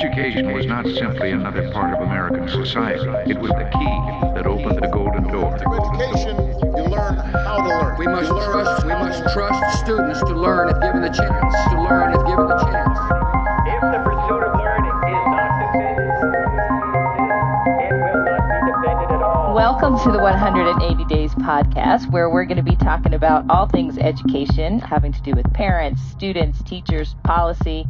Education was not simply another part of American society. It was the key that opened the golden door. Through education, you learn how to learn. We must learn trust. We must trust students to learn if given the chance. To learn if given the chance. If the pursuit of learning is not defended, it will not be defended at all. Welcome to the 180 Days podcast, where we're going to be talking about all things education having to do with parents, students, teachers, policy,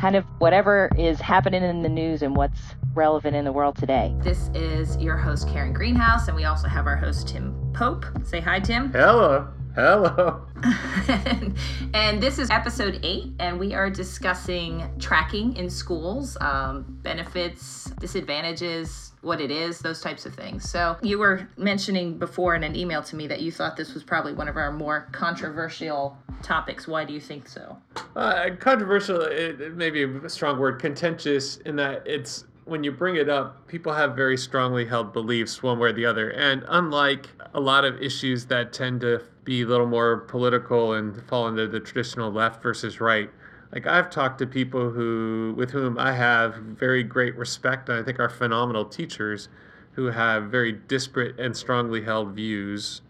kind of whatever is happening in the news and what's relevant in the world today. This is your host, Karen Greenhaus, and we also have our host, Tim Pope. Say hi, Tim. Hello. Hello. and this is episode eight, and we are discussing tracking in schools, um, benefits, disadvantages, what it is, those types of things. So, you were mentioning before in an email to me that you thought this was probably one of our more controversial topics. Why do you think so? Uh, controversial, it, it may be a strong word, contentious in that it's when you bring it up, people have very strongly held beliefs one way or the other. And unlike a lot of issues that tend to be a little more political and fall into the traditional left versus right, like I've talked to people who with whom I have very great respect and I think are phenomenal teachers who have very disparate and strongly held views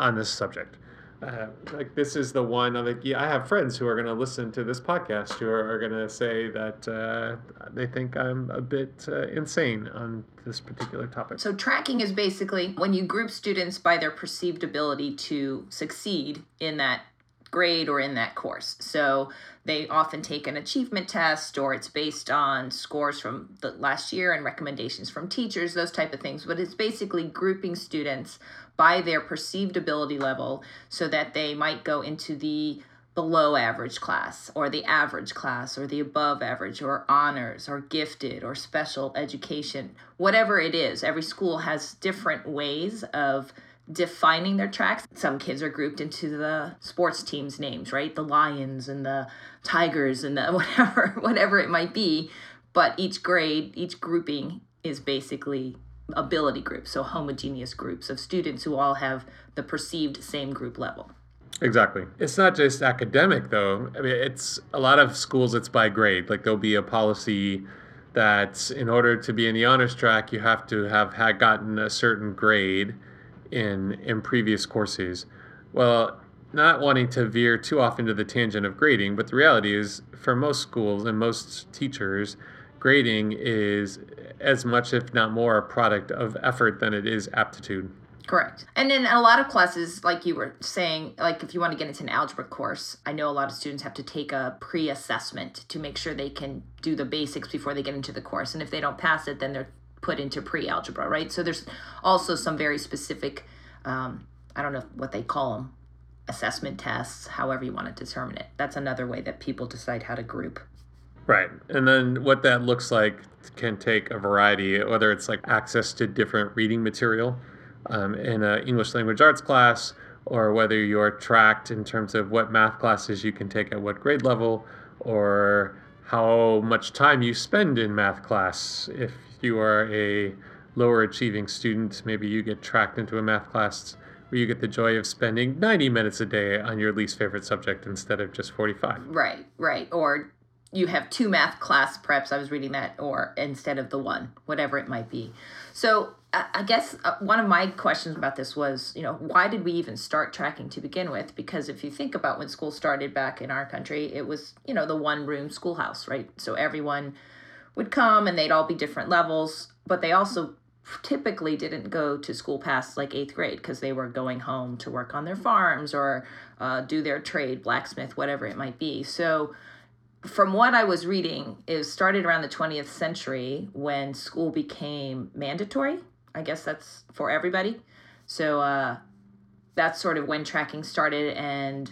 on this subject. Uh, like this is the one. I'm like, yeah, I have friends who are going to listen to this podcast who are, are going to say that uh, they think I'm a bit uh, insane on this particular topic. So, tracking is basically when you group students by their perceived ability to succeed in that grade or in that course. So, they often take an achievement test or it's based on scores from the last year and recommendations from teachers, those type of things. But it's basically grouping students by their perceived ability level so that they might go into the below average class or the average class or the above average or honors or gifted or special education whatever it is. Every school has different ways of defining their tracks. Some kids are grouped into the sports teams names right? The lions and the tigers and the whatever whatever it might be. But each grade each grouping is basically ability groups so homogeneous groups of students who all have the perceived same group level Exactly. It's not just academic though. I mean, it's a lot of schools. It's by grade. Like there'll be a policy that in order to be in the honors track, you have to have had gotten a certain grade in in previous courses. Well, not wanting to veer too off into the tangent of grading, but the reality is, for most schools and most teachers, grading is as much, if not more, a product of effort than it is aptitude. Correct. And in a lot of classes, like you were saying, like if you want to get into an algebra course, I know a lot of students have to take a pre assessment to make sure they can do the basics before they get into the course. And if they don't pass it, then they're put into pre algebra, right? So there's also some very specific, um, I don't know what they call them, assessment tests, however you want to determine it. That's another way that people decide how to group. Right. And then what that looks like can take a variety, whether it's like access to different reading material um, in an English language arts class, or whether you're tracked in terms of what math classes you can take at what grade level, or how much time you spend in math class. If you are a lower achieving student, maybe you get tracked into a math class where you get the joy of spending 90 minutes a day on your least favorite subject instead of just 45. Right, right. Or you have two math class preps. I was reading that, or instead of the one, whatever it might be. So I guess uh, one of my questions about this was, you know, why did we even start tracking to begin with? Because if you think about when school started back in our country, it was, you know, the one room schoolhouse, right? So everyone would come and they'd all be different levels, but they also typically didn't go to school past like eighth grade because they were going home to work on their farms or uh, do their trade, blacksmith, whatever it might be. So from what I was reading, it started around the 20th century when school became mandatory. I guess that's for everybody. So uh, that's sort of when tracking started. And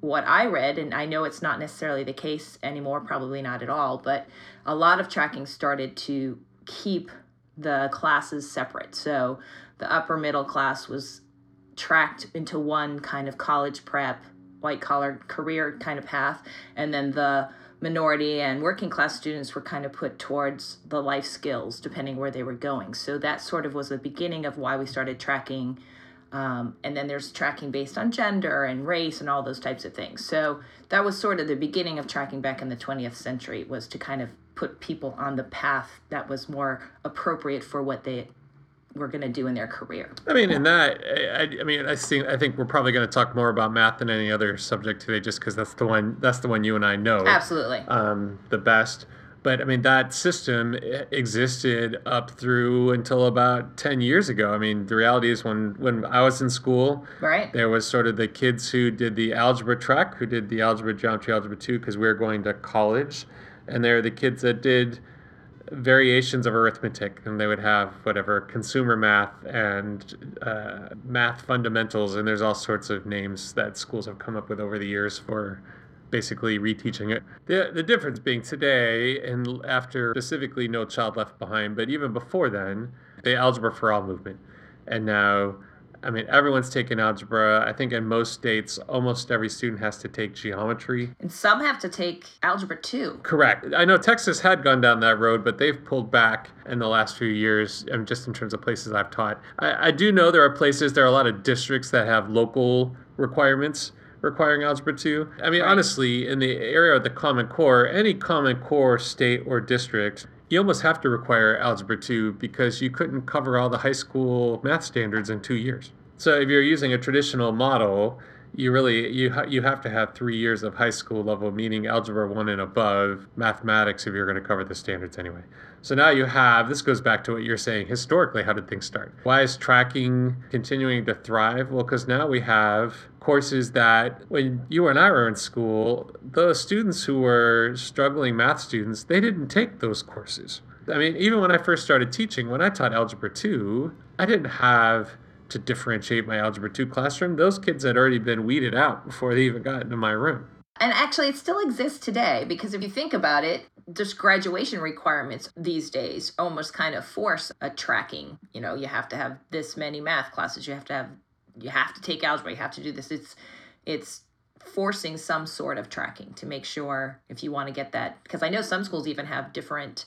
what I read, and I know it's not necessarily the case anymore, probably not at all, but a lot of tracking started to keep the classes separate. So the upper middle class was tracked into one kind of college prep, white collar career kind of path, and then the minority and working class students were kind of put towards the life skills depending where they were going. So that sort of was the beginning of why we started tracking. Um, and then there's tracking based on gender and race and all those types of things. So that was sort of the beginning of tracking back in the 20th century was to kind of put people on the path that was more appropriate for what they were going to do in their career. I mean, in that, I, I mean, I think I think we're probably going to talk more about math than any other subject today, just because that's the one that's the one you and I know Absolutely. um, the best. But I mean, that system existed up through until about ten years ago. I mean, the reality is when when I was in school, Right. there was sort of the kids who did the algebra track, who did the algebra, geometry, algebra two, because we were going to college, and there are the kids that did variations of arithmetic, and they would have whatever consumer math and uh, math fundamentals, and there's all sorts of names that schools have come up with over the years for basically reteaching it. The the difference being today, and after specifically No Child Left Behind, but even before then, the Algebra for All movement, and now. I mean, everyone's taking algebra. I think in most states, almost every student has to take geometry. And some have to take algebra too. Correct. I know Texas had gone down that road, but they've pulled back in the last few years, um, just in terms of places I've taught. I, I do know there are places, there are a lot of districts that have local requirements requiring Algebra 2. I mean, Right. honestly, in the area of the Common Core, any Common Core state or district, you almost have to require Algebra 2 because you couldn't cover all the high school math standards in two years. So if you're using a traditional model, you really you ha- you have to have three years of high school level, meaning algebra one and above, mathematics if you're going to cover the standards anyway. So now you have this goes back to what you're saying historically. How did things start? Why is tracking continuing to thrive? Well, because now we have courses that when you and I were in school, the students who were struggling math students, they didn't take those courses. I mean, even when I first started teaching, when I taught Algebra 2, I didn't have to differentiate my Algebra 2 classroom. Those kids had already been weeded out before they even got into my room. And actually, it still exists today because if you think about it, just graduation requirements these days almost kind of force a tracking. You know, you have to have this many math classes. You have to have, you have to take algebra. You have to do this. It's, it's forcing some sort of tracking to make sure if you want to get that. Because I know some schools even have different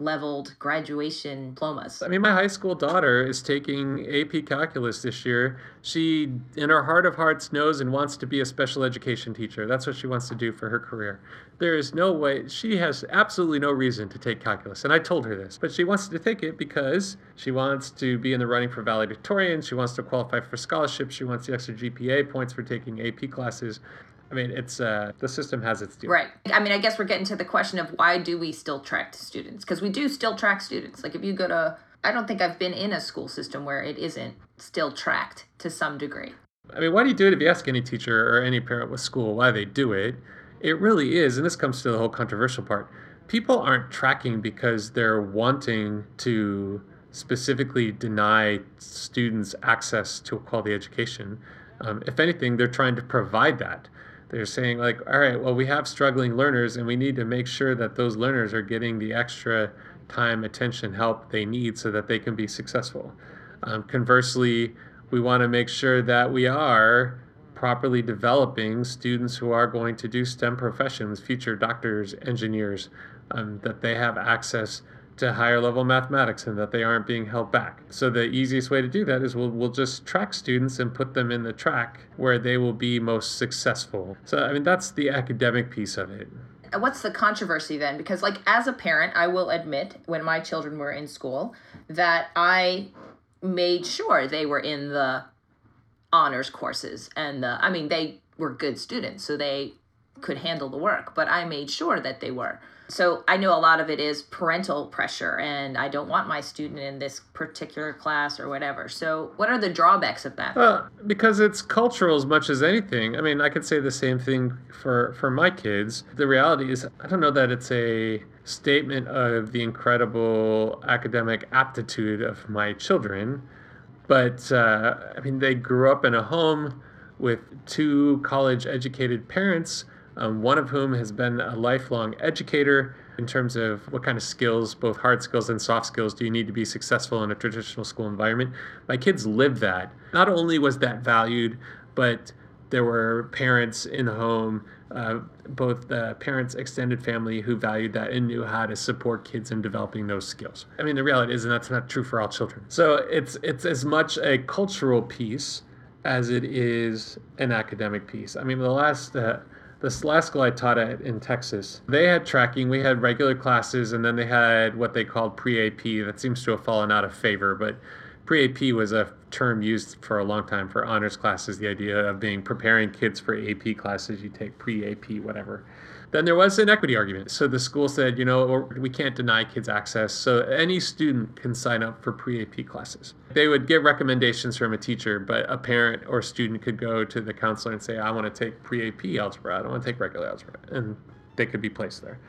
leveled graduation diplomas. I mean, my high school daughter is taking AP Calculus this year. She, in her heart of hearts, knows and wants to be a special education teacher. That's what she wants to do for her career. There is no way, she has absolutely no reason to take calculus. And I told her this, but she wants to take it because she wants to be in the running for valedictorian. She wants to qualify for scholarships. She wants the extra GPA points for taking AP classes. I mean, it's uh, the system has its due. Right. I mean, I guess we're getting to the question of why do we still track students? Because we do still track students. Like if you go to, I don't think I've been in a school system where it isn't still tracked to some degree. I mean, why do you do it if you ask any teacher or any parent with school why they do it? It really is, and this comes to the whole controversial part. People aren't tracking because they're wanting to specifically deny students access to a quality education. Um, if anything, they're trying to provide that. They're saying, like, all right, well, we have struggling learners, and we need to make sure that those learners are getting the extra time, attention, help they need so that they can be successful. Um, conversely, we want to make sure that we are properly developing students who are going to do STEM professions, future doctors, engineers, um, that they have access to higher level mathematics and that they aren't being held back. So the easiest way to do that is we'll, we'll just track students and put them in the track where they will be most successful. So I mean that's the academic piece of it. What's the controversy then? Because, like, as a parent, I will admit when my children were in school that I made sure they were in the honors courses. And the, I mean, they were good students, so they could handle the work, but I made sure that they were. So I know a lot of it is parental pressure, and I don't want my student in this particular class or whatever. So, what are the drawbacks of that? Well, because it's cultural as much as anything. I mean, I could say the same thing for for my kids. The reality is, I don't know that it's a statement of the incredible academic aptitude of my children, but uh, I mean, they grew up in a home with two college educated parents, um, one of whom has been a lifelong educator in terms of what kind of skills, both hard skills and soft skills, do you need to be successful in a traditional school environment. My kids lived that. Not only was that valued, but there were parents in the home, uh, both the parents' extended family, who valued that and knew how to support kids in developing those skills. I mean, the reality is, and that's not true for all children. So it's it's as much a cultural piece as it is an academic piece. I mean, the last uh, This last school I taught at in Texas, they had tracking. We had regular classes, and then they had what they called pre AP. That seems to have fallen out of favor, but pre AP was a term used for a long time for honors classes. The idea of being preparing kids for AP classes, you take pre AP, whatever. Then there was an equity argument. So the school said, you know, we can't deny kids access. So any student can sign up for pre AP classes. They would get recommendations from a teacher, but a parent or student could go to the counselor and say, I want to take pre AP algebra. I don't want to take regular algebra. And they could be placed there.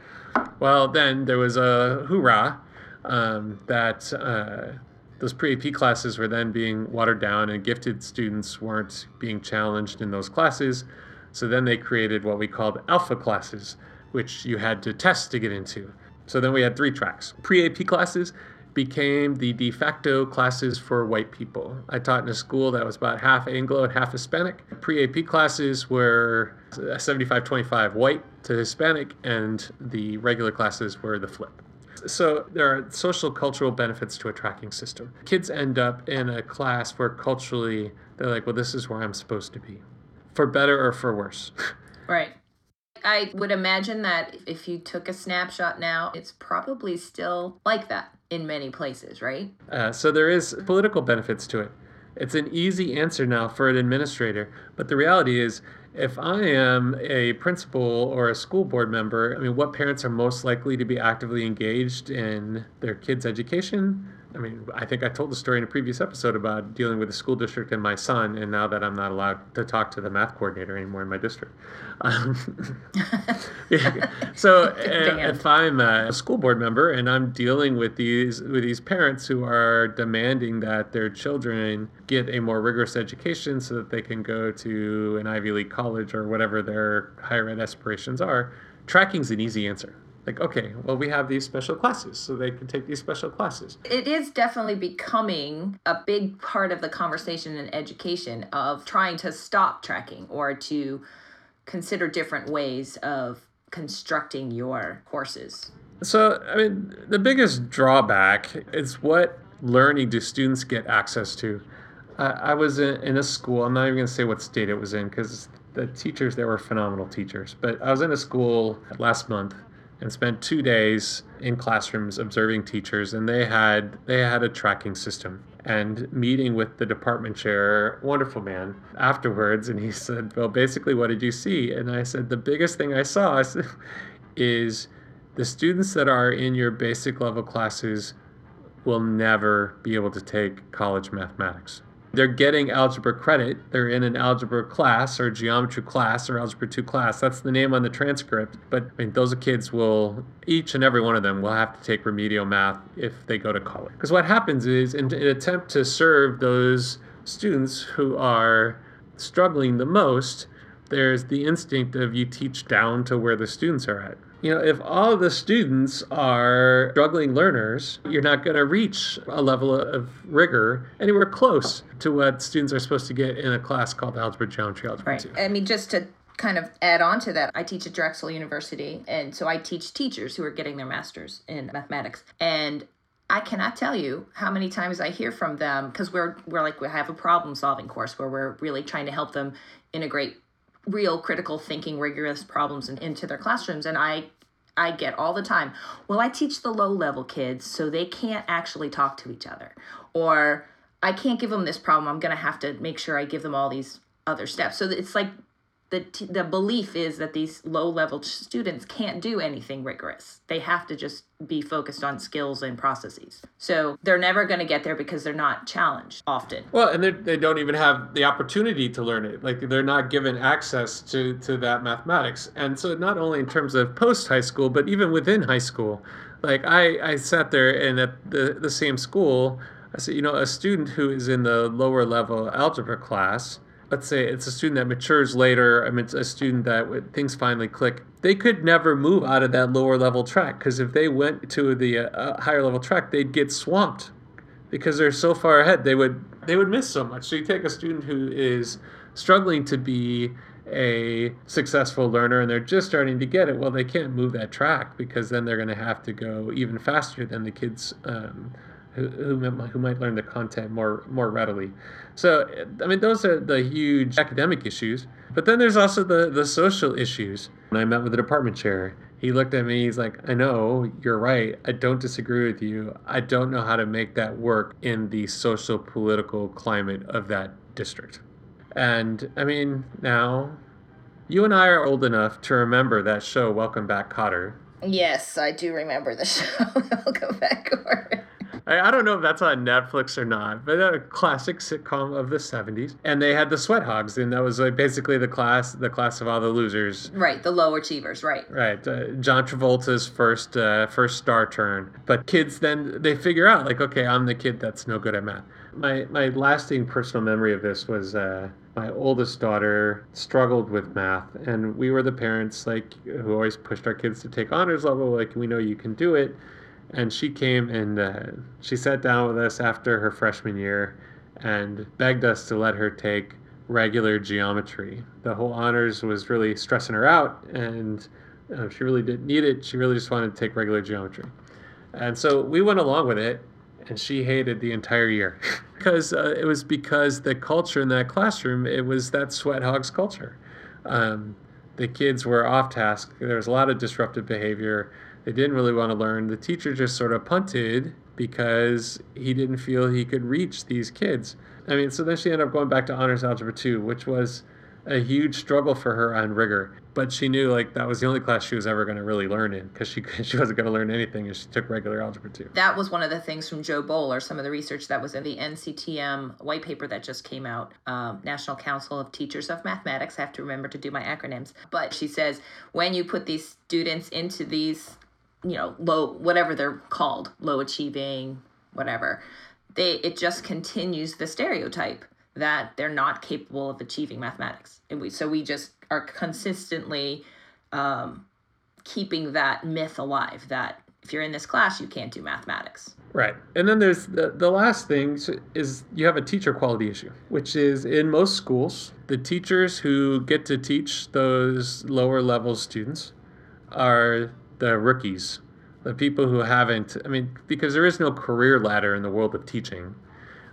Well, then there was a hoorah um, that. Uh, those pre-AP classes were then being watered down and gifted students weren't being challenged in those classes. So then they created what we called alpha classes, which you had to test to get into. So then we had three tracks. Pre-AP classes became the de facto classes for white people. I taught in a school that was about half Anglo and half Hispanic. Pre-AP classes were 75-25 white to Hispanic and the regular classes were the flip. So there are social cultural benefits to a tracking system. Kids end up in a class where culturally they're like, well, this is where I'm supposed to be, for better or for worse. Right. I would imagine that if you took a snapshot now, it's probably still like that in many places, right? Uh, so there is political benefits to it. It's an easy answer now for an administrator, but the reality is if I am a principal or a school board member, I mean, what parents are most likely to be actively engaged in their kids' education? I mean, I think I told the story in a previous episode about dealing with the school district and my son, and now that I'm not allowed to talk to the math coordinator anymore in my district. Um, yeah. So uh, if I'm a school board member and I'm dealing with these with these parents who are demanding that their children get a more rigorous education so that they can go to an Ivy League college or whatever their higher ed aspirations are, tracking's an easy answer like okay well we have these special classes so they can take these special classes. It is definitely becoming a big part of the conversation in education of trying to stop tracking or to consider different ways of constructing your courses. So i mean the biggest drawback is what learning do students get access to. Uh, i was in, in a school i'm not even going to say what state it was in because the teachers there were phenomenal teachers but i was in a school last month and spent two days in classrooms observing teachers and they had they had a tracking system. And meeting with the department chair wonderful man afterwards and he said well basically what did you see? And i said the biggest thing i saw is the students that are in your basic level classes will never be able to take college mathematics they're getting algebra credit. They're in an algebra class or geometry class or algebra 2 class. That's the name on the transcript. But I mean, those kids will, each and every one of them will have to take remedial math if they go to college. Because what happens is, in an attempt to serve those students who are struggling the most, there's the instinct of you teach down to where the students are at you know, if all the students are struggling learners, you're not going to reach a level of rigor anywhere close to what students are supposed to get in a class called Algebra Geometry Algebra right. 2. I mean, just to kind of add on to that, I teach at Drexel University, and so I teach teachers who are getting their masters in mathematics. And I cannot tell you how many times I hear from them because we're we're like we have a problem solving course where we're really trying to help them integrate real critical thinking rigorous problems in, into their classrooms and i i get all the time. Well i teach the low level kids so they can't actually talk to each other. Or i can't give them this problem i'm going to have to make sure i give them all these other steps. So it's like the, t- the belief is that these low level students can't do anything rigorous. They have to just be focused on skills and processes. So they're never going to get there because they're not challenged often. Well, and they don't even have the opportunity to learn it. Like they're not given access to, to that mathematics. And so not only in terms of post high school, but even within high school. Like I, I sat there and at the, the same school, I said, you know, a student who is in the lower level algebra class let's say it's a student that matures later, I mean, it's a student that things finally click, they could never move out of that lower level track because if they went to the uh, higher level track, they'd get swamped because they're so far ahead. They would they would miss so much. So you take a student who is struggling to be a successful learner and they're just starting to get it. Well, they can't move that track because then they're going to have to go even faster than the kids um, who, who, who might learn the content more more readily. So, I mean, those are the huge academic issues. But then there's also the, the social issues. When I met with the department chair, he looked at me, he's like, I know, you're right. I don't disagree with you. I don't know how to make that work in the social political climate of that district. And I mean, now you and I are old enough to remember that show, Welcome Back, Kotter. Yes, I do remember the show. Welcome back, Gordon. I, I don't know if that's on Netflix or not, but a classic sitcom of the 70s. And they had the Sweat Hogs, and that was like basically the class, the class of all the losers. Right, the low achievers, right. Right, uh, John Travolta's first uh, first star turn. But kids then they figure out like, okay, I'm the kid that's no good at math. My my lasting personal memory of this was uh, my oldest daughter struggled with math, and we were the parents like who always pushed our kids to take honors level. Like we know you can do it, and she came and uh, she sat down with us after her freshman year, and begged us to let her take regular geometry. The whole honors was really stressing her out, and uh, she really didn't need it. She really just wanted to take regular geometry. And so we went along with it, and she hated the entire year because uh, it was because the culture in that classroom it was that sweat hogs culture. Um, the kids were off task. There was a lot of disruptive behavior. They didn't really want to learn. The teacher just sort of punted because he didn't feel he could reach these kids. I mean, so then she ended up going back to honors algebra 2, which was a huge struggle for her on rigor. But she knew like that was the only class she was ever going to really learn in because she she wasn't going to learn anything if she took regular algebra 2. That was one of the things from Jo Boaler, some of the research that was in the NCTM white paper that just came out, um, National Council of Teachers of Mathematics. I have to remember to do my acronyms. But she says when you put these students into these, you know, low, whatever they're called, low achieving, whatever, they it just continues the stereotype that they're not capable of achieving mathematics. And we, so we just are consistently um, keeping that myth alive that if you're in this class, you can't do mathematics. Right. And then there's the, the last thing is you have a teacher quality issue, which is in most schools, the teachers who get to teach those lower level students are the rookies, the people who haven't, I mean, because there is no career ladder in the world of teaching.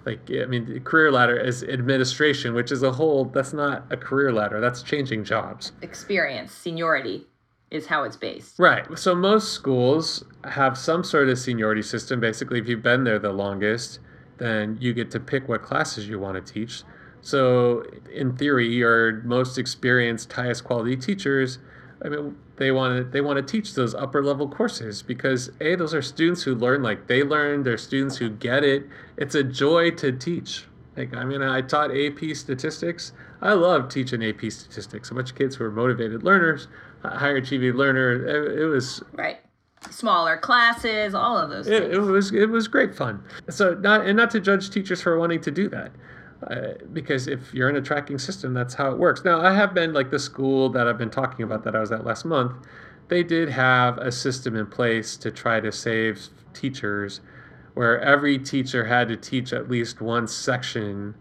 Like, I mean, the career ladder is administration, which is a whole, that's not a career ladder, that's changing jobs. Experience, seniority is how it's based. Right. So most schools have some sort of seniority system. Basically, if you've been there the longest, then you get to pick what classes you want to teach. So, in theory, your most experienced, highest quality teachers, I mean, they want to they want to teach those upper level courses because a those are students who learn like they learn. They're students who get it. It's a joy to teach. Like I mean, I taught AP statistics. I love teaching AP statistics. A bunch of kids who are motivated learners, higher achieving learner. It, it was Right. Smaller classes, all of those it, it was it was great fun. So not and not to judge teachers for wanting to do that, because if you're in a tracking system, that's how it works. Now I have been like the school that I've been talking about that I was at last month. They did have a system in place to try to save teachers, where every teacher had to teach at least one section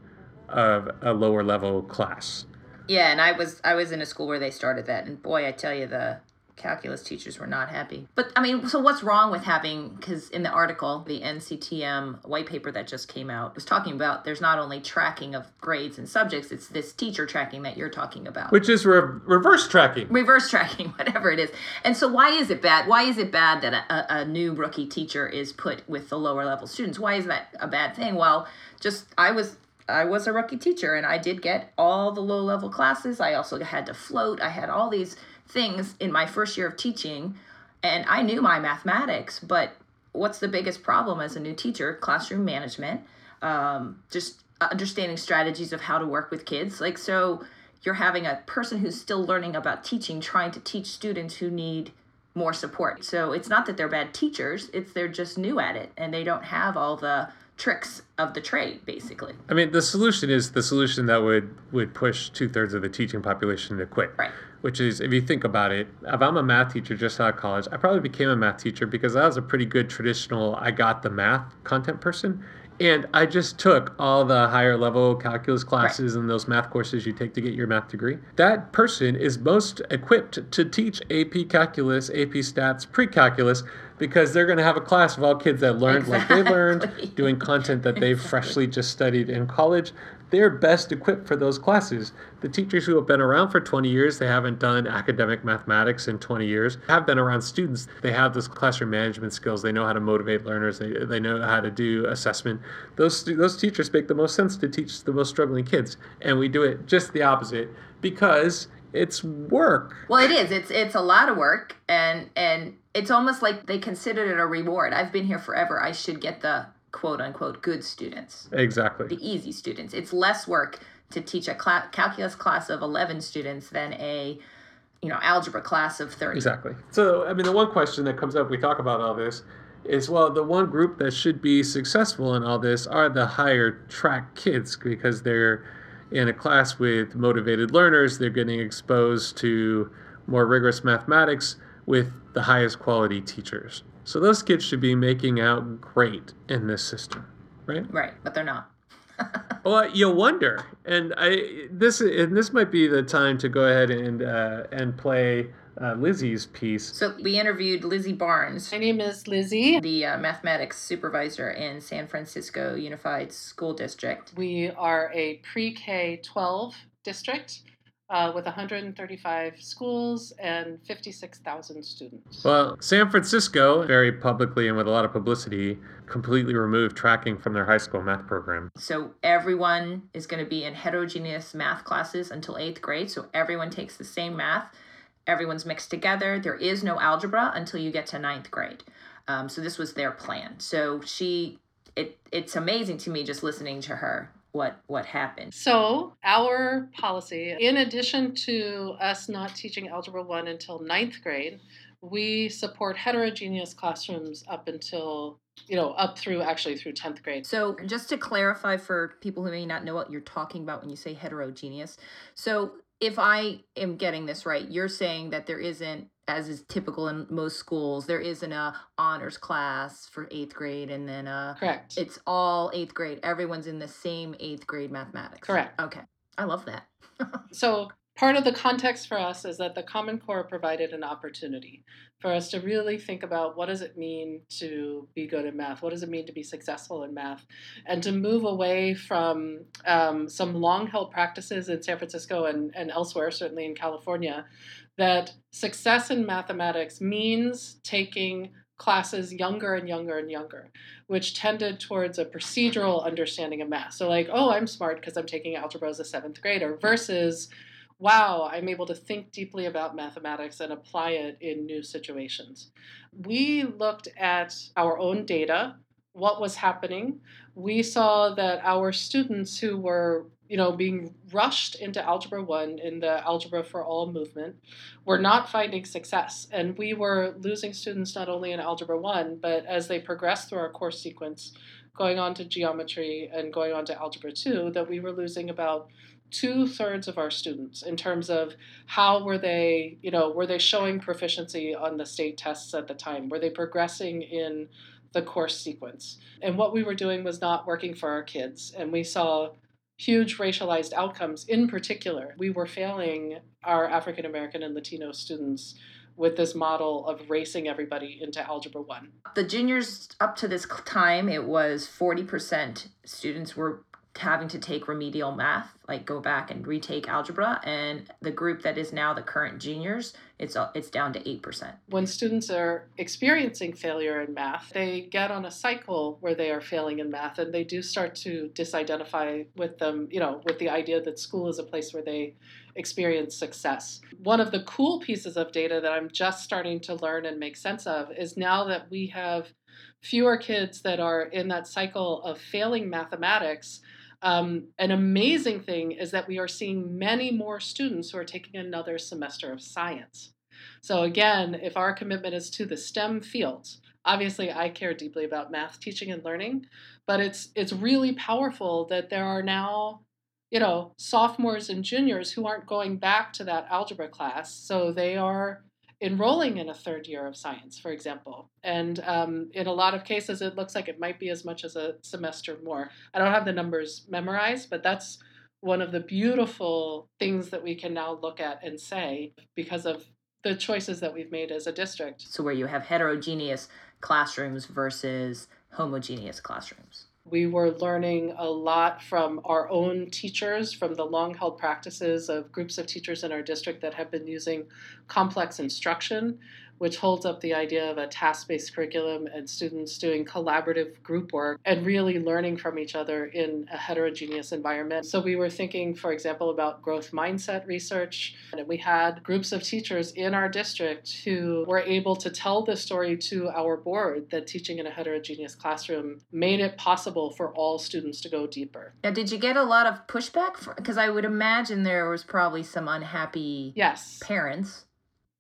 of a lower level class. Yeah, and I was I was in a school where they started that, and boy, I tell you, the calculus teachers were not happy. But I mean, so what's wrong with having? Because in the article, the NCTM white paper that just came out was talking about there's not only tracking of grades and subjects, it's this teacher tracking that you're talking about. Which is re- reverse tracking. reverse tracking, whatever it is. And so, why is it bad? Why is it bad that a, a, a new rookie teacher is put with the lower level students? Why is that a bad thing? Well, just I was I was a rookie teacher and I did get all the low level classes. I also had to float. I had all these things in my first year of teaching, and I knew my mathematics. But what's the biggest problem as a new teacher? Classroom management, um, just understanding strategies of how to work with kids. Like so you're having a person who's still learning about teaching trying to teach students who need more support. So it's not that they're bad teachers, it's they're just new at it and they don't have all the tricks of the trade basically. I mean, the solution is the solution that would would push two thirds of the teaching population to quit. Right. Which is, if you think about it, if I'm a math teacher just out of college, I probably became a math teacher because I was a pretty good traditional, I got the math content person. And I just took all the higher level calculus classes and those math courses you take to get your math degree. That person is most equipped to teach AP calculus, AP stats, pre calculus, because they're going to have a class of all kids that learned like they learned, doing content that they've freshly just studied in college. They're best equipped for those classes. The teachers who have been around for 20 years, they haven't done academic mathematics in 20 years, have been around students. They have those classroom management skills. They know how to motivate learners. They, they know how to do assessment. Those, those teachers make the most sense to teach the most struggling kids. And we do it just the opposite because it's work. Well, it is. It's it's a lot of work, and and it's almost like they considered it a reward. I've been here forever. I should get the quote unquote good students, Exactly. the easy students. It's less work to teach a cla- calculus class of eleven students than a you know algebra class of thirty. Exactly. So, I mean, the one question that comes up, we talk about all this, is well, the one group that should be successful in all this are the higher track kids because they're in a class with motivated learners, they're getting exposed to more rigorous mathematics with the highest quality teachers. So, those kids should be making out great in this system, right? Right, but they're not. Well, you wonder, and I this and this might be the time to go ahead and uh, and play uh, Lizzy's piece. So we interviewed Lizzy Barnes, My name is Lizzie. the uh, mathematics supervisor in San Francisco Unified School District. We are a pre K 12 district uh, with 135 schools and 56,000 students. Well, San Francisco, very publicly and with a lot of publicity, completely removed tracking from their high school math program. So everyone is going to be in heterogeneous math classes until eighth grade. So everyone takes the same math. Everyone's mixed together. There is no algebra until you get to ninth grade. Um, so this was their plan. So she, it, it's amazing to me just listening to her what what happened. So, our policy, in addition to us not teaching Algebra 1 until ninth grade, we support heterogeneous classrooms up until, you know, up through actually through 10th grade. So just to clarify for people who may not know what you're talking about when you say heterogeneous. So if I am getting this right, you're saying that there isn't, as is typical in most schools, there isn't a honors class for eighth grade and then a Correct. it's all eighth grade. Everyone's in the same eighth grade mathematics. Correct. Okay. I love that. So part of the context for us is that the Common Core provided an opportunity for us to really think about what does it mean to be good in math? What does it mean to be successful in math? And to move away from um, some long-held practices in San Francisco and, and elsewhere, certainly in California, that success in mathematics means taking classes younger and younger and younger, which tended towards a procedural understanding of math. So, like, oh, I'm smart because I'm taking algebra as a seventh grader, versus, wow, I'm able to think deeply about mathematics and apply it in new situations. We looked at our own data, what was happening. We saw that our students who were you know, being rushed into Algebra 1 in the Algebra for All movement were not finding success. And we were losing students not only in Algebra 1, but as they progressed through our course sequence, going on to geometry and going on to Algebra 2, that we were losing about two thirds of our students in terms of how were they, you know, were they showing proficiency on the state tests at the time? Were they progressing in the course sequence? And what we were doing was not working for our kids. And we saw huge racialized outcomes. In particular, we were failing our African American and Latino students with this model of racing everybody into Algebra 1. The juniors up to this time, it was 40% students were having to take remedial math, like go back and retake algebra, and the group that is now the current juniors, it's uh, it's down to 8%. When students are experiencing failure in math, they get on a cycle where they are failing in math and they do start to disidentify with them, you know, with the idea that school is a place where they experience success. One of the cool pieces of data that I'm just starting to learn and make sense of is now that we have fewer kids that are in that cycle of failing mathematics, um, an amazing thing is that we are seeing many more students who are taking another semester of science. So, again, if our commitment is to the STEM fields, obviously I care deeply about math teaching and learning, but it's, it's really powerful that there are now you know, sophomores and juniors who aren't going back to that algebra class. So they are enrolling in a third year of science, for example. And um, in a lot of cases, it looks like it might be as much as a semester more. I don't have the numbers memorized, but that's one of the beautiful things that we can now look at and say because of the choices that we've made as a district. So where you have heterogeneous classrooms versus homogeneous classrooms. We were learning a lot from our own teachers, from the long held practices of groups of teachers in our district that have been using complex instruction which holds up the idea of a task based curriculum and students doing collaborative group work and really learning from each other in a heterogeneous environment. So, we were thinking, for example, about growth mindset research. And we had groups of teachers in our district who were able to tell the story to our board that teaching in a heterogeneous classroom made it possible for all students to go deeper. Now, did you get a lot of pushback? Because I would imagine there was probably some unhappy yes. parents.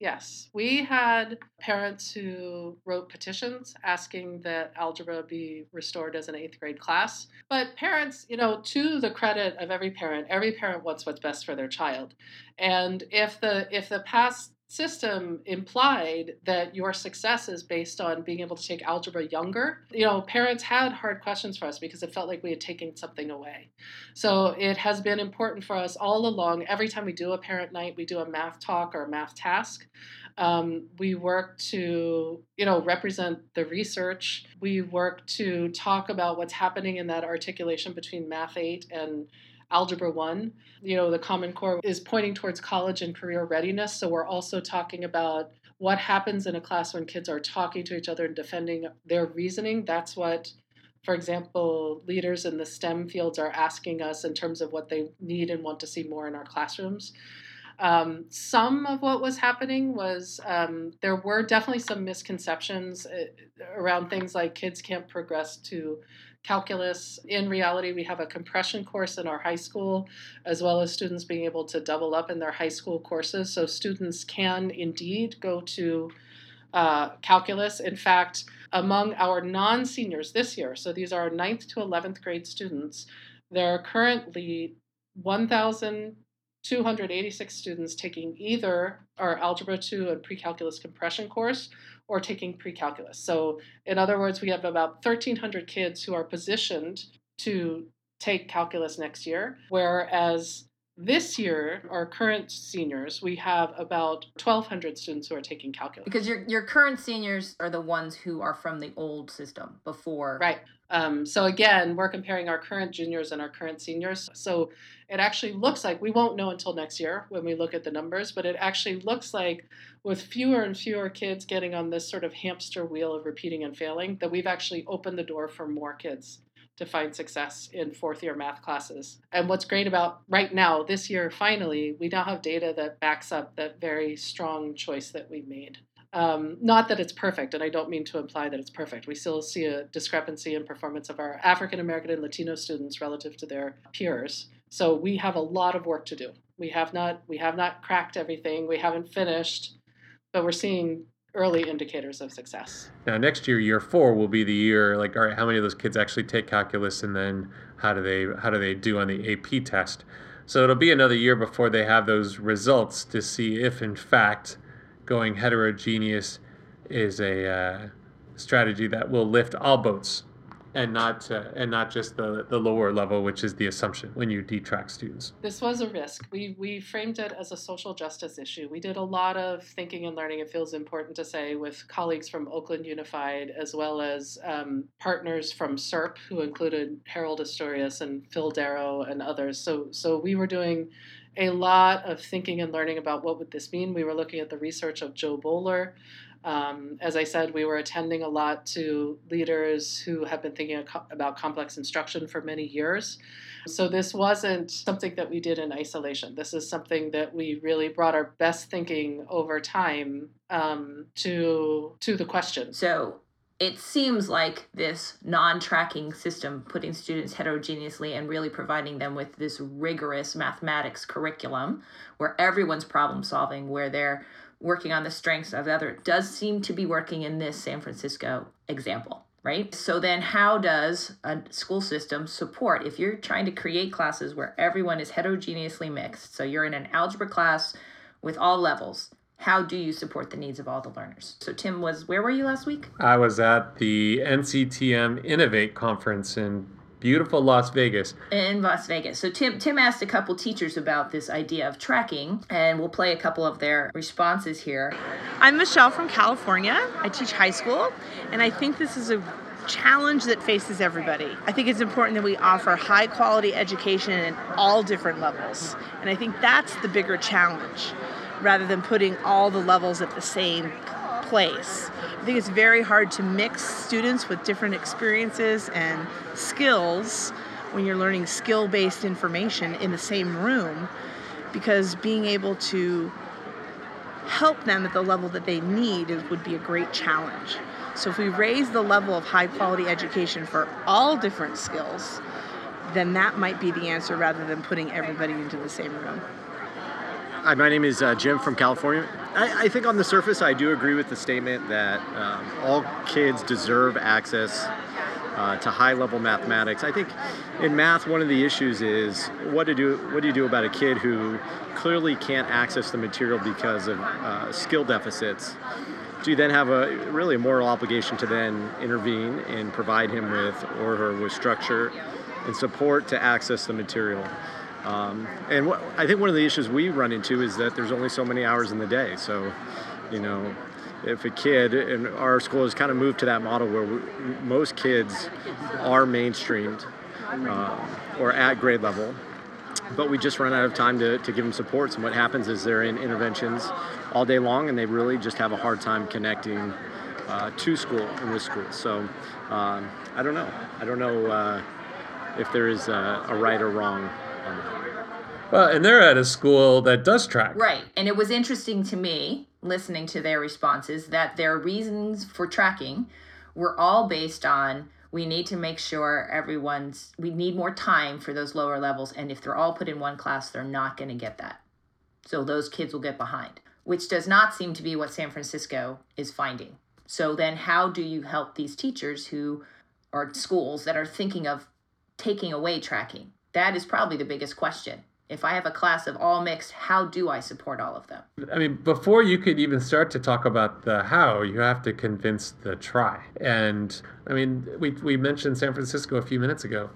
Yes, we had parents who wrote petitions asking that algebra be restored as an eighth grade class. But parents, you know, to the credit of every parent, every parent wants what's best for their child. And if the if the past system implied that your success is based on being able to take algebra younger. You know, parents had hard questions for us because it felt like we had taken something away. So it has been important for us all along. Every time we do a parent night, we do a math talk or a math task. Um, we work to, you know, represent the research. We work to talk about what's happening in that articulation between Math 8 and Algebra 1. You know, the Common Core is pointing towards college and career readiness. So we're also talking about what happens in a class when kids are talking to each other and defending their reasoning. That's what, for example, leaders in the STEM fields are asking us in terms of what they need and want to see more in our classrooms. Um, some of what was happening was um, there were definitely some misconceptions uh, around things like kids can't progress to calculus. In reality, we have a compression course in our high school, as well as students being able to double up in their high school courses. So students can indeed go to uh, calculus. In fact, among our non seniors this year, so these are 9th to 11th grade students, there are currently 1,286 students taking either our Algebra 2 and Pre-Calculus Compression course or taking Pre-Calculus. So in other words, we have about 1,300 kids who are positioned to take calculus next year, whereas this year, our current seniors, we have about 1,200 students who are taking calculus. Because your, your current seniors are the ones who are from the old system before. Right. Um, so again, we're comparing our current juniors and our current seniors. So it actually looks like we won't know until next year when we look at the numbers, but it actually looks like with fewer and fewer kids getting on this sort of hamster wheel of repeating and failing, that we've actually opened the door for more kids to find success in fourth year math classes. And what's great about right now, this year, finally, we now have data that backs up that very strong choice that we made. Um, not that it's perfect, and I don't mean to imply that it's perfect. We still see a discrepancy in performance of our African American and Latino students relative to their peers. So we have a lot of work to do. We have not we have not cracked everything. We haven't finished, but we're seeing early indicators of success. Now next year, year four will be the year like, all right, how many of those kids actually take calculus, and then how do they how do they do on the AP test? So it'll be another year before they have those results to see if, in fact, going heterogeneous is a uh, strategy that will lift all boats and not uh, and not just the the lower level, which is the assumption when you detract students. This was a risk. We we framed it as a social justice issue. We did a lot of thinking and learning. It feels important to say with colleagues from Oakland Unified as well as um, partners from SERP, who included Harold Asturias and Phil Daro and others. So so we were doing a lot of thinking and learning about what would this mean. We were looking at the research of Jo Boaler. Um, as I said, we were attending a lot to leaders who have been thinking about complex instruction for many years. So this wasn't something that we did in isolation. This is something that we really brought our best thinking over time um, to to the question. So it seems like this non-tracking system putting students heterogeneously and really providing them with this rigorous mathematics curriculum where everyone's problem solving where they're working on the strengths of the other does seem to be working in this san francisco example right so then how does a school system support if you're trying to create classes where everyone is heterogeneously mixed so you're in an algebra class with all levels how do you support the needs of all the learners? So Tim was where were you last week? I was at the NCTM Innovate conference in beautiful Las Vegas. in Las Vegas. So Tim Tim asked a couple teachers about this idea of tracking, and we'll play a couple of their responses here. I'm Michelle from California. I teach high school, and I think this is a challenge that faces everybody. I think it's important that we offer high quality education at all different levels. And I think that's the bigger challenge rather than putting all the levels at the same place. I think it's very hard to mix students with different experiences and skills when you're learning skill based information in the same room because being able to help them at the level that they need would be a great challenge. So if we raise the level of high quality education for all different skills, then that might be the answer rather than putting everybody into the same room. Hi, my name is uh, Jim from California. I, I, think on the surface, I do agree with the statement that um, all kids deserve access uh, to high level mathematics. I think in math, one of the issues is what to do. What do you do about a kid who clearly can't access the material because of uh, skill deficits? Do you then have a really a moral obligation to then intervene and provide him with or her with structure and support to access the material? Um, and what, I think one of the issues we run into is that there's only so many hours in the day. So, you know, if a kid, and our school has kind of moved to that model where we, most kids are mainstreamed uh, or at grade level, but we just run out of time to, to give them supports. And what happens is they're in interventions all day long and they really just have a hard time connecting uh, to school and with school. So um, I don't know. I don't know uh, if there is a, a right or wrong well, and they're at a school that does track. Right. And it was interesting to me, listening to their responses, that their reasons for tracking were all based on we need to make sure everyone's, we need more time for those lower levels. And if they're all put in one class, they're not going to get that. So those kids will get behind, which does not seem to be what San Francisco is finding. So then, how do you help these teachers who are schools that are thinking of taking away tracking? That is probably the biggest question. If I have a class of all mixed, how do I support all of them? I mean, before you could even start to talk about the how, you have to convince the try. And I mean, we, we mentioned San Francisco a few minutes ago.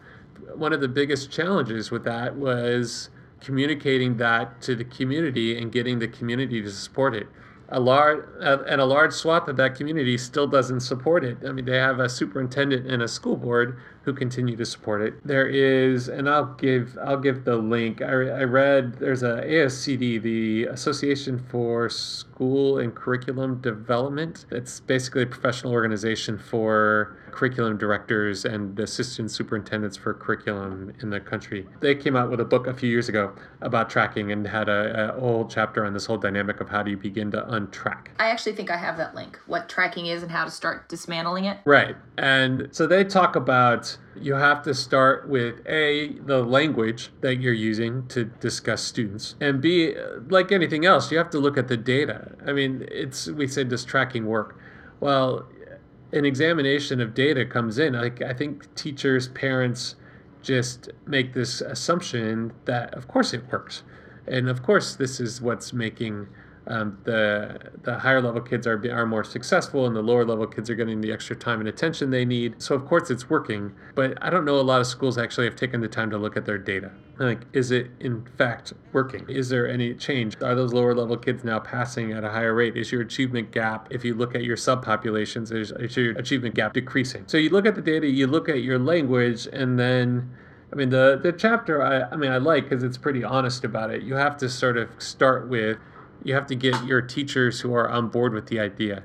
One of the biggest challenges with that was communicating that to the community and getting the community to support it a large and a large swath of that community still doesn't support it. I mean, they have a superintendent and a school board who continue to support it. There is, and I'll give I'll give the link. I, I read there's a ASCD, the Association for School and Curriculum Development. It's basically a professional organization for curriculum directors and assistant superintendents for curriculum in the country. They came out with a book a few years ago about tracking and had a, a whole chapter on this whole dynamic of how do you begin to untrack. I actually think I have that link, what tracking is and how to start dismantling it. Right. And so they talk about you have to start with A, the language that you're using to discuss students, and B, like anything else, you have to look at the data. I mean, it's we said does tracking work? Well, an examination of data comes in, like I think teachers, parents just make this assumption that of course it works. And of course this is what's making um, the the higher level kids are are more successful, and the lower level kids are getting the extra time and attention they need. So of course it's working, but I don't know a lot of schools actually have taken the time to look at their data. Like, is it in fact working? Is there any change? Are those lower level kids now passing at a higher rate? Is your achievement gap, if you look at your subpopulations, is, is your achievement gap decreasing? So you look at the data, you look at your language, and then I mean, the, the chapter I, I mean, I like because it's pretty honest about it. You have to sort of start with you have to get your teachers who are on board with the idea.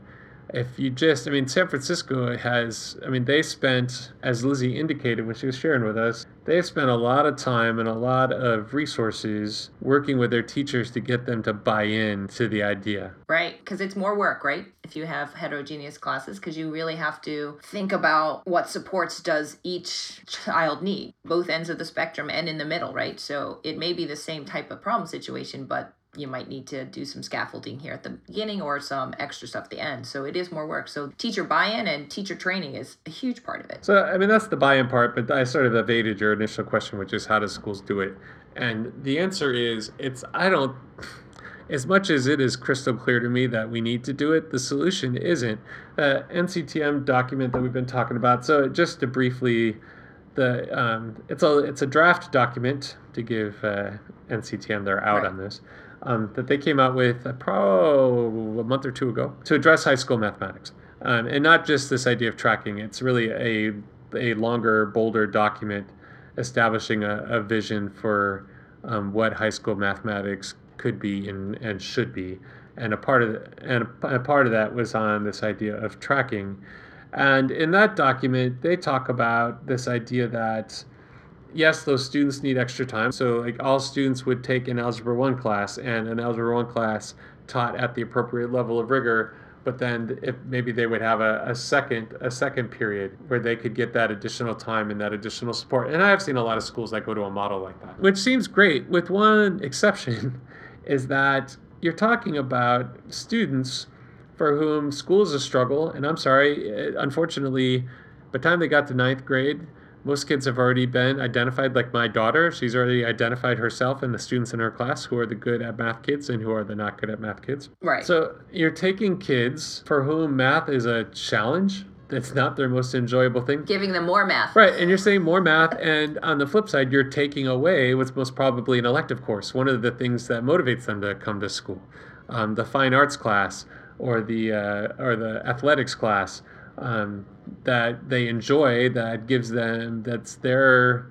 If you just, I mean, San Francisco has, I mean, they spent, as Lizzy indicated when she was sharing with us, they spent a lot of time and a lot of resources working with their teachers to get them to buy in to the idea. Right, because it's more work, right? If you have heterogeneous classes, because you really have to think about what supports does each child need, both ends of the spectrum and in the middle, right? So it may be the same type of problem situation, but you might need to do some scaffolding here at the beginning or some extra stuff at the end. So it is more work. So teacher buy-in and teacher training is a huge part of it. So I mean that's the buy-in part, but I sort of evaded your initial question, which is how do schools do it? And the answer is it's I don't as much as it is crystal clear to me that we need to do it, the solution isn't. The NCTM document that we've been talking about. So just to briefly, the um, it's a it's a draft document to give uh, NCTM their out Right. on this. Um, that they came out with uh, pro a month or two ago to address high school mathematics, um, and not just this idea of tracking. It's really a a longer, bolder document establishing a, a vision for um, what high school mathematics could be and, and should be. And a part of the, and a, a part of that was on this idea of tracking. And in that document, they talk about this idea that yes, those students need extra time. So like all students would take an algebra one class and an algebra one class taught at the appropriate level of rigor. But then if maybe they would have a, a second a second period where they could get that additional time and that additional support. And I have seen a lot of schools that go to a model like that, which seems great, with one exception, is that you're talking about students for whom school is a struggle. And I'm sorry, unfortunately, by the time they got to ninth grade, most kids have already been identified. Like my daughter, she's already identified herself and the students in her class who are the good at math kids and who are the not good at math kids. Right. So you're taking kids for whom math is a challenge. It's not their most enjoyable thing. Giving them more math. Right, and you're saying more math, and on the flip side, you're taking away what's most probably an elective course. One of the things that motivates them to come to school, um, the fine arts class or the uh, or the athletics class um, that they enjoy, that gives them that's their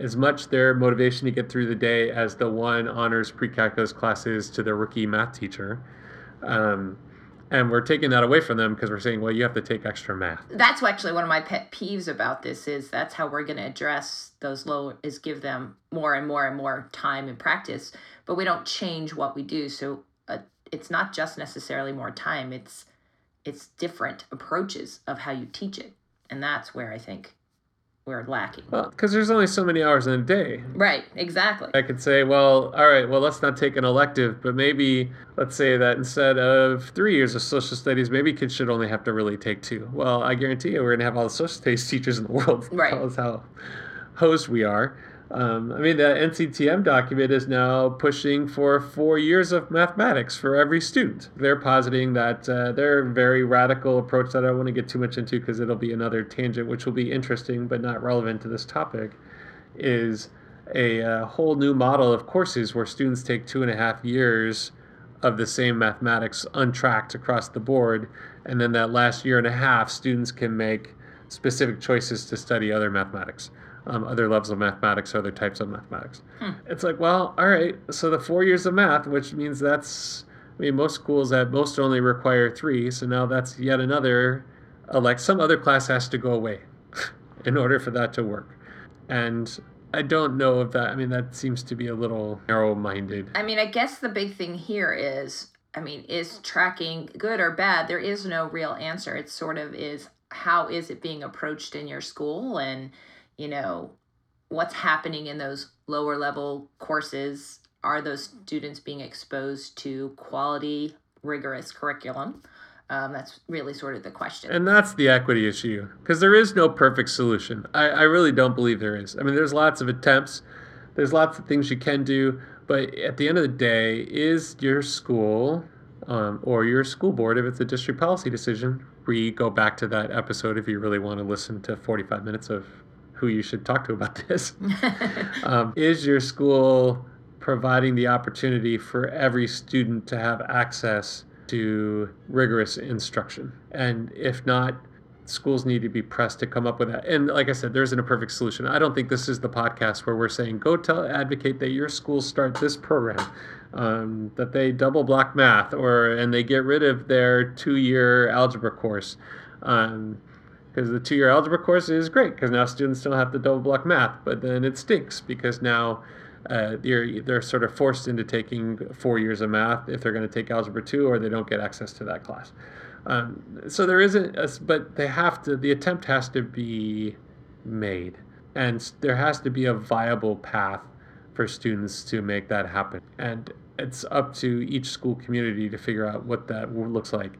as much their motivation to get through the day as the one honors pre-calculus classes to the rookie math teacher. Um, and we're taking that away from them because we're saying, well, you have to take extra math. That's actually one of my pet peeves about this is that's how we're going to address those low is give them more and more and more time and practice, but we don't change what we do. So uh, it's not just necessarily more time. It's it's different approaches of how you teach it, and that's where I think we're lacking. Well, because there's only so many hours in a day. Right, exactly. I could say, well, all right, well, let's not take an elective, but maybe let's say that instead of three years of social studies, maybe kids should only have to really take two. Well, I guarantee you, we're going to have all the social studies teachers in the world. Right. Was how hosed we are. Um, I mean, the NCTM document is now pushing for four years of mathematics for every student. They're positing that uh, their very radical approach that I don't want to get too much into because it'll be another tangent, which will be interesting but not relevant to this topic, is a uh, whole new model of courses where students take two and a half years of the same mathematics untracked across the board, and then that last year and a half, students can make specific choices to study other mathematics, um, other levels of mathematics, other types of mathematics. It's like, well, all right, so the four years of math, which means that's, I mean, most schools at most only require three, so now that's yet another, uh, like some other class has to go away in order for that to work. And I don't know if that, I mean, that seems to be a little narrow minded. I mean, I guess the big thing here is, I mean, is tracking good or bad? There is no real answer. It sort of is how is it being approached in your school and, you know, what's happening in those lower level courses? Are those students being exposed to quality, rigorous curriculum? Um, that's really sort of the question. And that's the equity issue because there is no perfect solution. I, I really don't believe there is. I mean, there's lots of attempts, there's lots of things you can do, but at the end of the day, is your school um, or your school board, if it's a district policy decision, re go back to that episode if you really want to listen to 45 minutes of who you should talk to about this. um, is your school providing the opportunity for every student to have access to rigorous instruction? And if not, schools need to be pressed to come up with that. And like I said, there isn't a perfect solution. I don't think this is the podcast where we're saying go tell advocate that your school start this program, um, that they double block math, or and they get rid of their two year algebra course. Um, because the two-year algebra course is great because now students don't have to double block math but then it stinks because now uh, they're, they're sort of forced into taking four years of math if they're going to take algebra 2 or they don't get access to that class. Um, so there isn't a, but they have to the attempt has to be made and there has to be a viable path for students to make that happen. And it's up to each school community to figure out what that looks like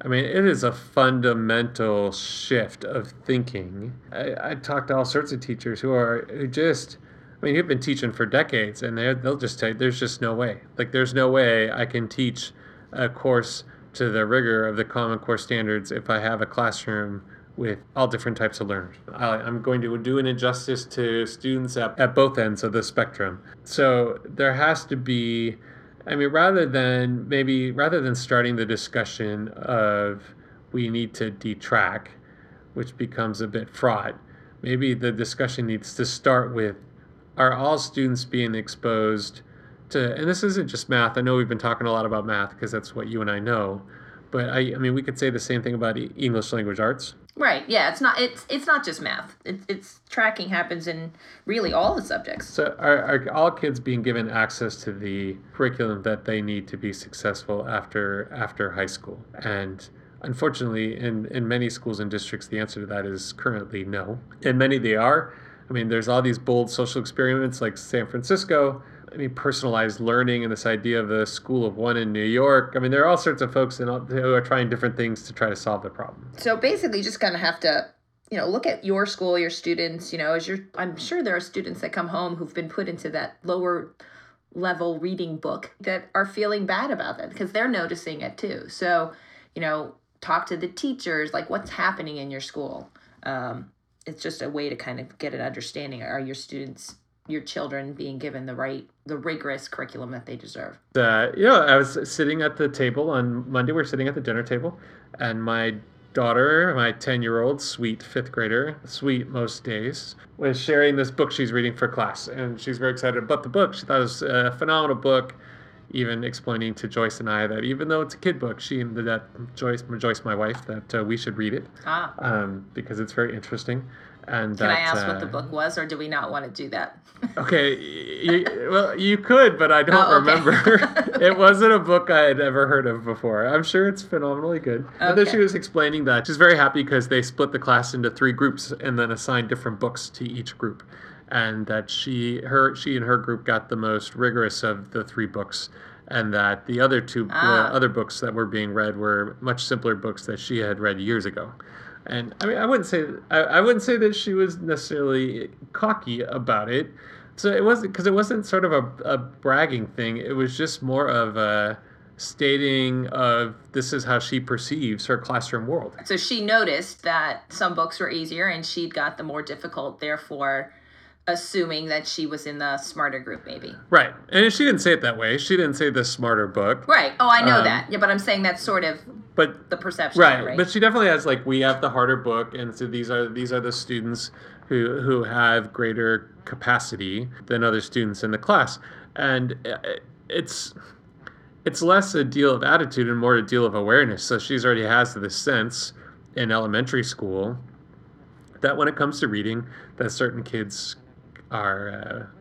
I mean, it is a fundamental shift of thinking. I, I to all sorts of teachers who are who just I mean, you've been teaching for decades, and they they'll just you there's just no way. Like, there's no way I can teach a course to the rigor of the Common Core standards if I have a classroom with all different types of learners. I, I'm going to do an injustice to students at, at both ends of the spectrum. So there has to be, I mean, rather than maybe, rather than starting the discussion of we need to detrack, which becomes a bit fraught, maybe the discussion needs to start with are all students being exposed to, and this isn't just math. I know we've been talking a lot about math because that's what you and I know. But I, I mean, we could say the same thing about English language arts. Right. Yeah. It's not. It's it's not just math. It's it's tracking happens in really all the subjects. So are, are all kids being given access to the curriculum that they need to be successful after after high school? And unfortunately, in in many schools and districts, the answer to that is currently no. In many, they are. I mean, there's all these bold social experiments like San Francisco. I mean, personalized learning and this idea of the school of one in New York. I mean, there are all sorts of folks in, who are trying different things to try to solve the problem. So basically, you just kind of have to, you know, look at your school, your students. You know, as you're, I'm sure there are students that come home who've been put into that lower level reading book that are feeling bad about that because they're noticing it too. So, you know, talk to the teachers, like what's happening in your school. Um, it's just a way to kind of get an understanding. Are your students your children being given the right the rigorous curriculum that they deserve uh, know i was sitting at the table on monday we are sitting at the dinner table and my daughter my 10 year old sweet fifth grader sweet most days was sharing this book she's reading for class and she's very excited about the book she thought it was a phenomenal book even explaining to Joyce and I that even though it's a kid book, she and that Joyce, Joyce, my wife, that uh, we should read it ah. um, because it's very interesting. And can that, I ask uh, what the book was, or do we not want to do that? okay, you, well, you could, but I don't Oh, okay. remember. it wasn't a book I had ever heard of before. I'm sure it's phenomenally good. And then she was explaining that she's very happy because they split the class into three groups and then assigned different books to each group, and that she, her, she and her group got the most rigorous of the three books. And that the other two Ah. uh, other books that were being read were much simpler books that she had read years ago. And I mean, I wouldn't say I, I wouldn't say that she was necessarily cocky about it. So it wasn't because it wasn't sort of a, a bragging thing. It was just more of a stating of this is how she perceives her classroom world. So she noticed that some books were easier and she'd got the more difficult, therefore assuming that she was in the smarter group maybe. Right, and she didn't say it that way. She didn't say the smarter book. Right. Oh, I know Um, that. Yeah, but I'm saying that's sort of But the perception, right, right? but she definitely has like we have the harder book, and so these are these are the students who who have greater capacity than other students in the class, and uh, it's it's less a deal of attitude and more a deal of awareness. So she's already has this sense in elementary school that when it comes to reading, that certain kids are uh,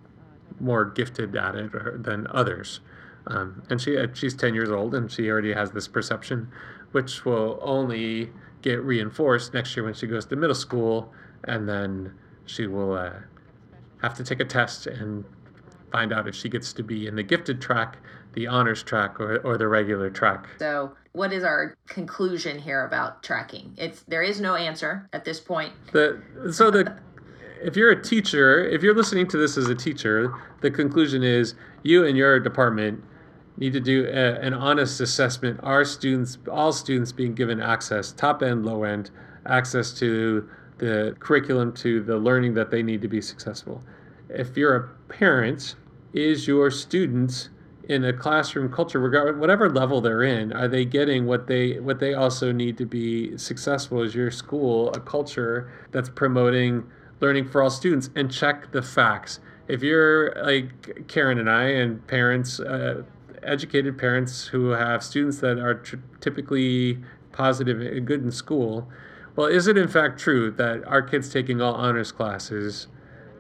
more gifted at it than others. Um, and she uh, she's 10 years old and she already has this perception, which will only get reinforced next year when she goes to middle school, and then she will uh, have to take a test and find out if she gets to be in the gifted track, the honors track, or, or the regular track. So, what is our conclusion here about tracking? It's there is no answer at this point. The so the if you're a teacher, if you're listening to this as a teacher, the conclusion is you and your department need to do a, an honest assessment. Are students, all students, being given access, top end, low end, access to the curriculum, to the learning that they need to be successful? If you're a parent, is your student in a classroom culture, regard whatever level they're in, are they getting what they what they also need to be successful? Is your school a culture that's promoting learning for all students? And check the facts. If you're like Karen and I and parents, uh, educated parents who have students that are tr- typically positive and good in school, well, is it in fact true that our kids taking all honors classes?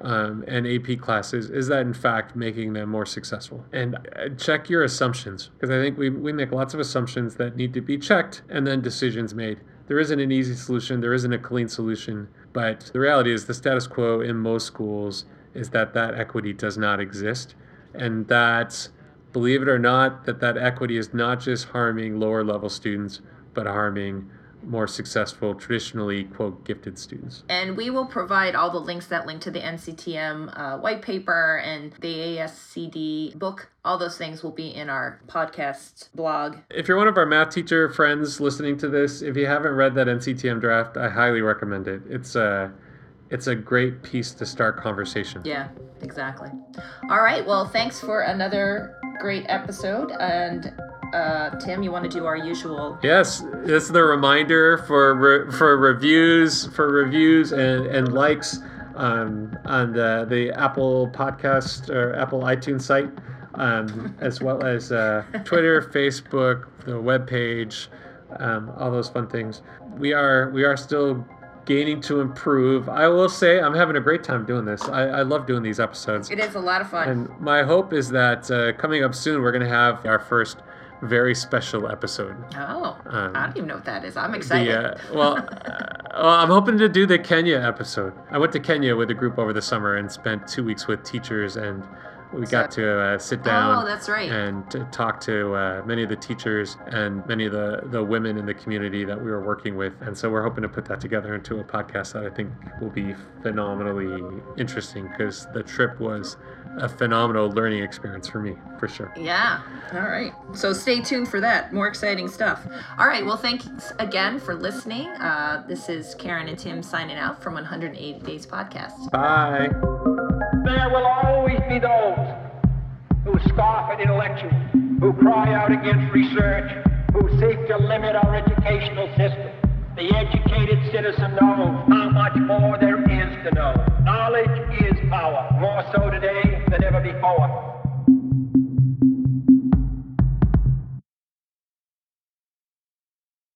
um, and AP classes, is that in fact making them more successful? And uh, check your assumptions, because I think we, we make lots of assumptions that need to be checked and then decisions made. There isn't an easy solution, there isn't a clean solution, but the reality is the status quo in most schools is that that equity does not exist, and that, believe it or not, that that equity is not just harming lower level students, but harming more successful, traditionally, quote, gifted students. And we will provide all the links that link to the NCTM uh, white paper and the ASCD book. All those things will be in our podcast blog. If you're one of our math teacher friends listening to this, if you haven't read that NCTM draft, I highly recommend it. It's a, it's a great piece to start conversation. Yeah, exactly. All right. Well, thanks for another great episode. And uh, Tim, you want to do our usual? Yes, this is the reminder for re- for reviews, for reviews and and likes um, on the the Apple Podcast or Apple iTunes site, um, as well as uh, Twitter, Facebook, the webpage, um, all those fun things. We are we are still gaining to improve. I will say I'm having a great time doing this. I, I love doing these episodes. It is a lot of fun. And my hope is that uh, coming up soon, we're going to have our first very special episode. Oh, Um, I don't even know what that is. I'm excited. The, uh, well, uh, well, I'm hoping to do the Kenya episode. I went to Kenya with a group over the summer and spent two weeks with teachers, and we got to uh, sit down Oh, that's right. and to talk to uh, many of the teachers and many of the, the women in the community that we were working with. And so we're hoping to put that together into a podcast that I think will be phenomenally interesting because the trip was a phenomenal learning experience for me, for sure. Yeah. All right. So stay tuned for that. More exciting stuff. All right. Well, thanks again for listening. Uh, this is Karen and Tim signing out from 180 Days Podcast. Bye. There will always be those who scoff at intellectuals, who cry out against research, who seek to limit our educational system. The educated citizen knows how much more there is to know. Knowledge is power, more so today than ever before.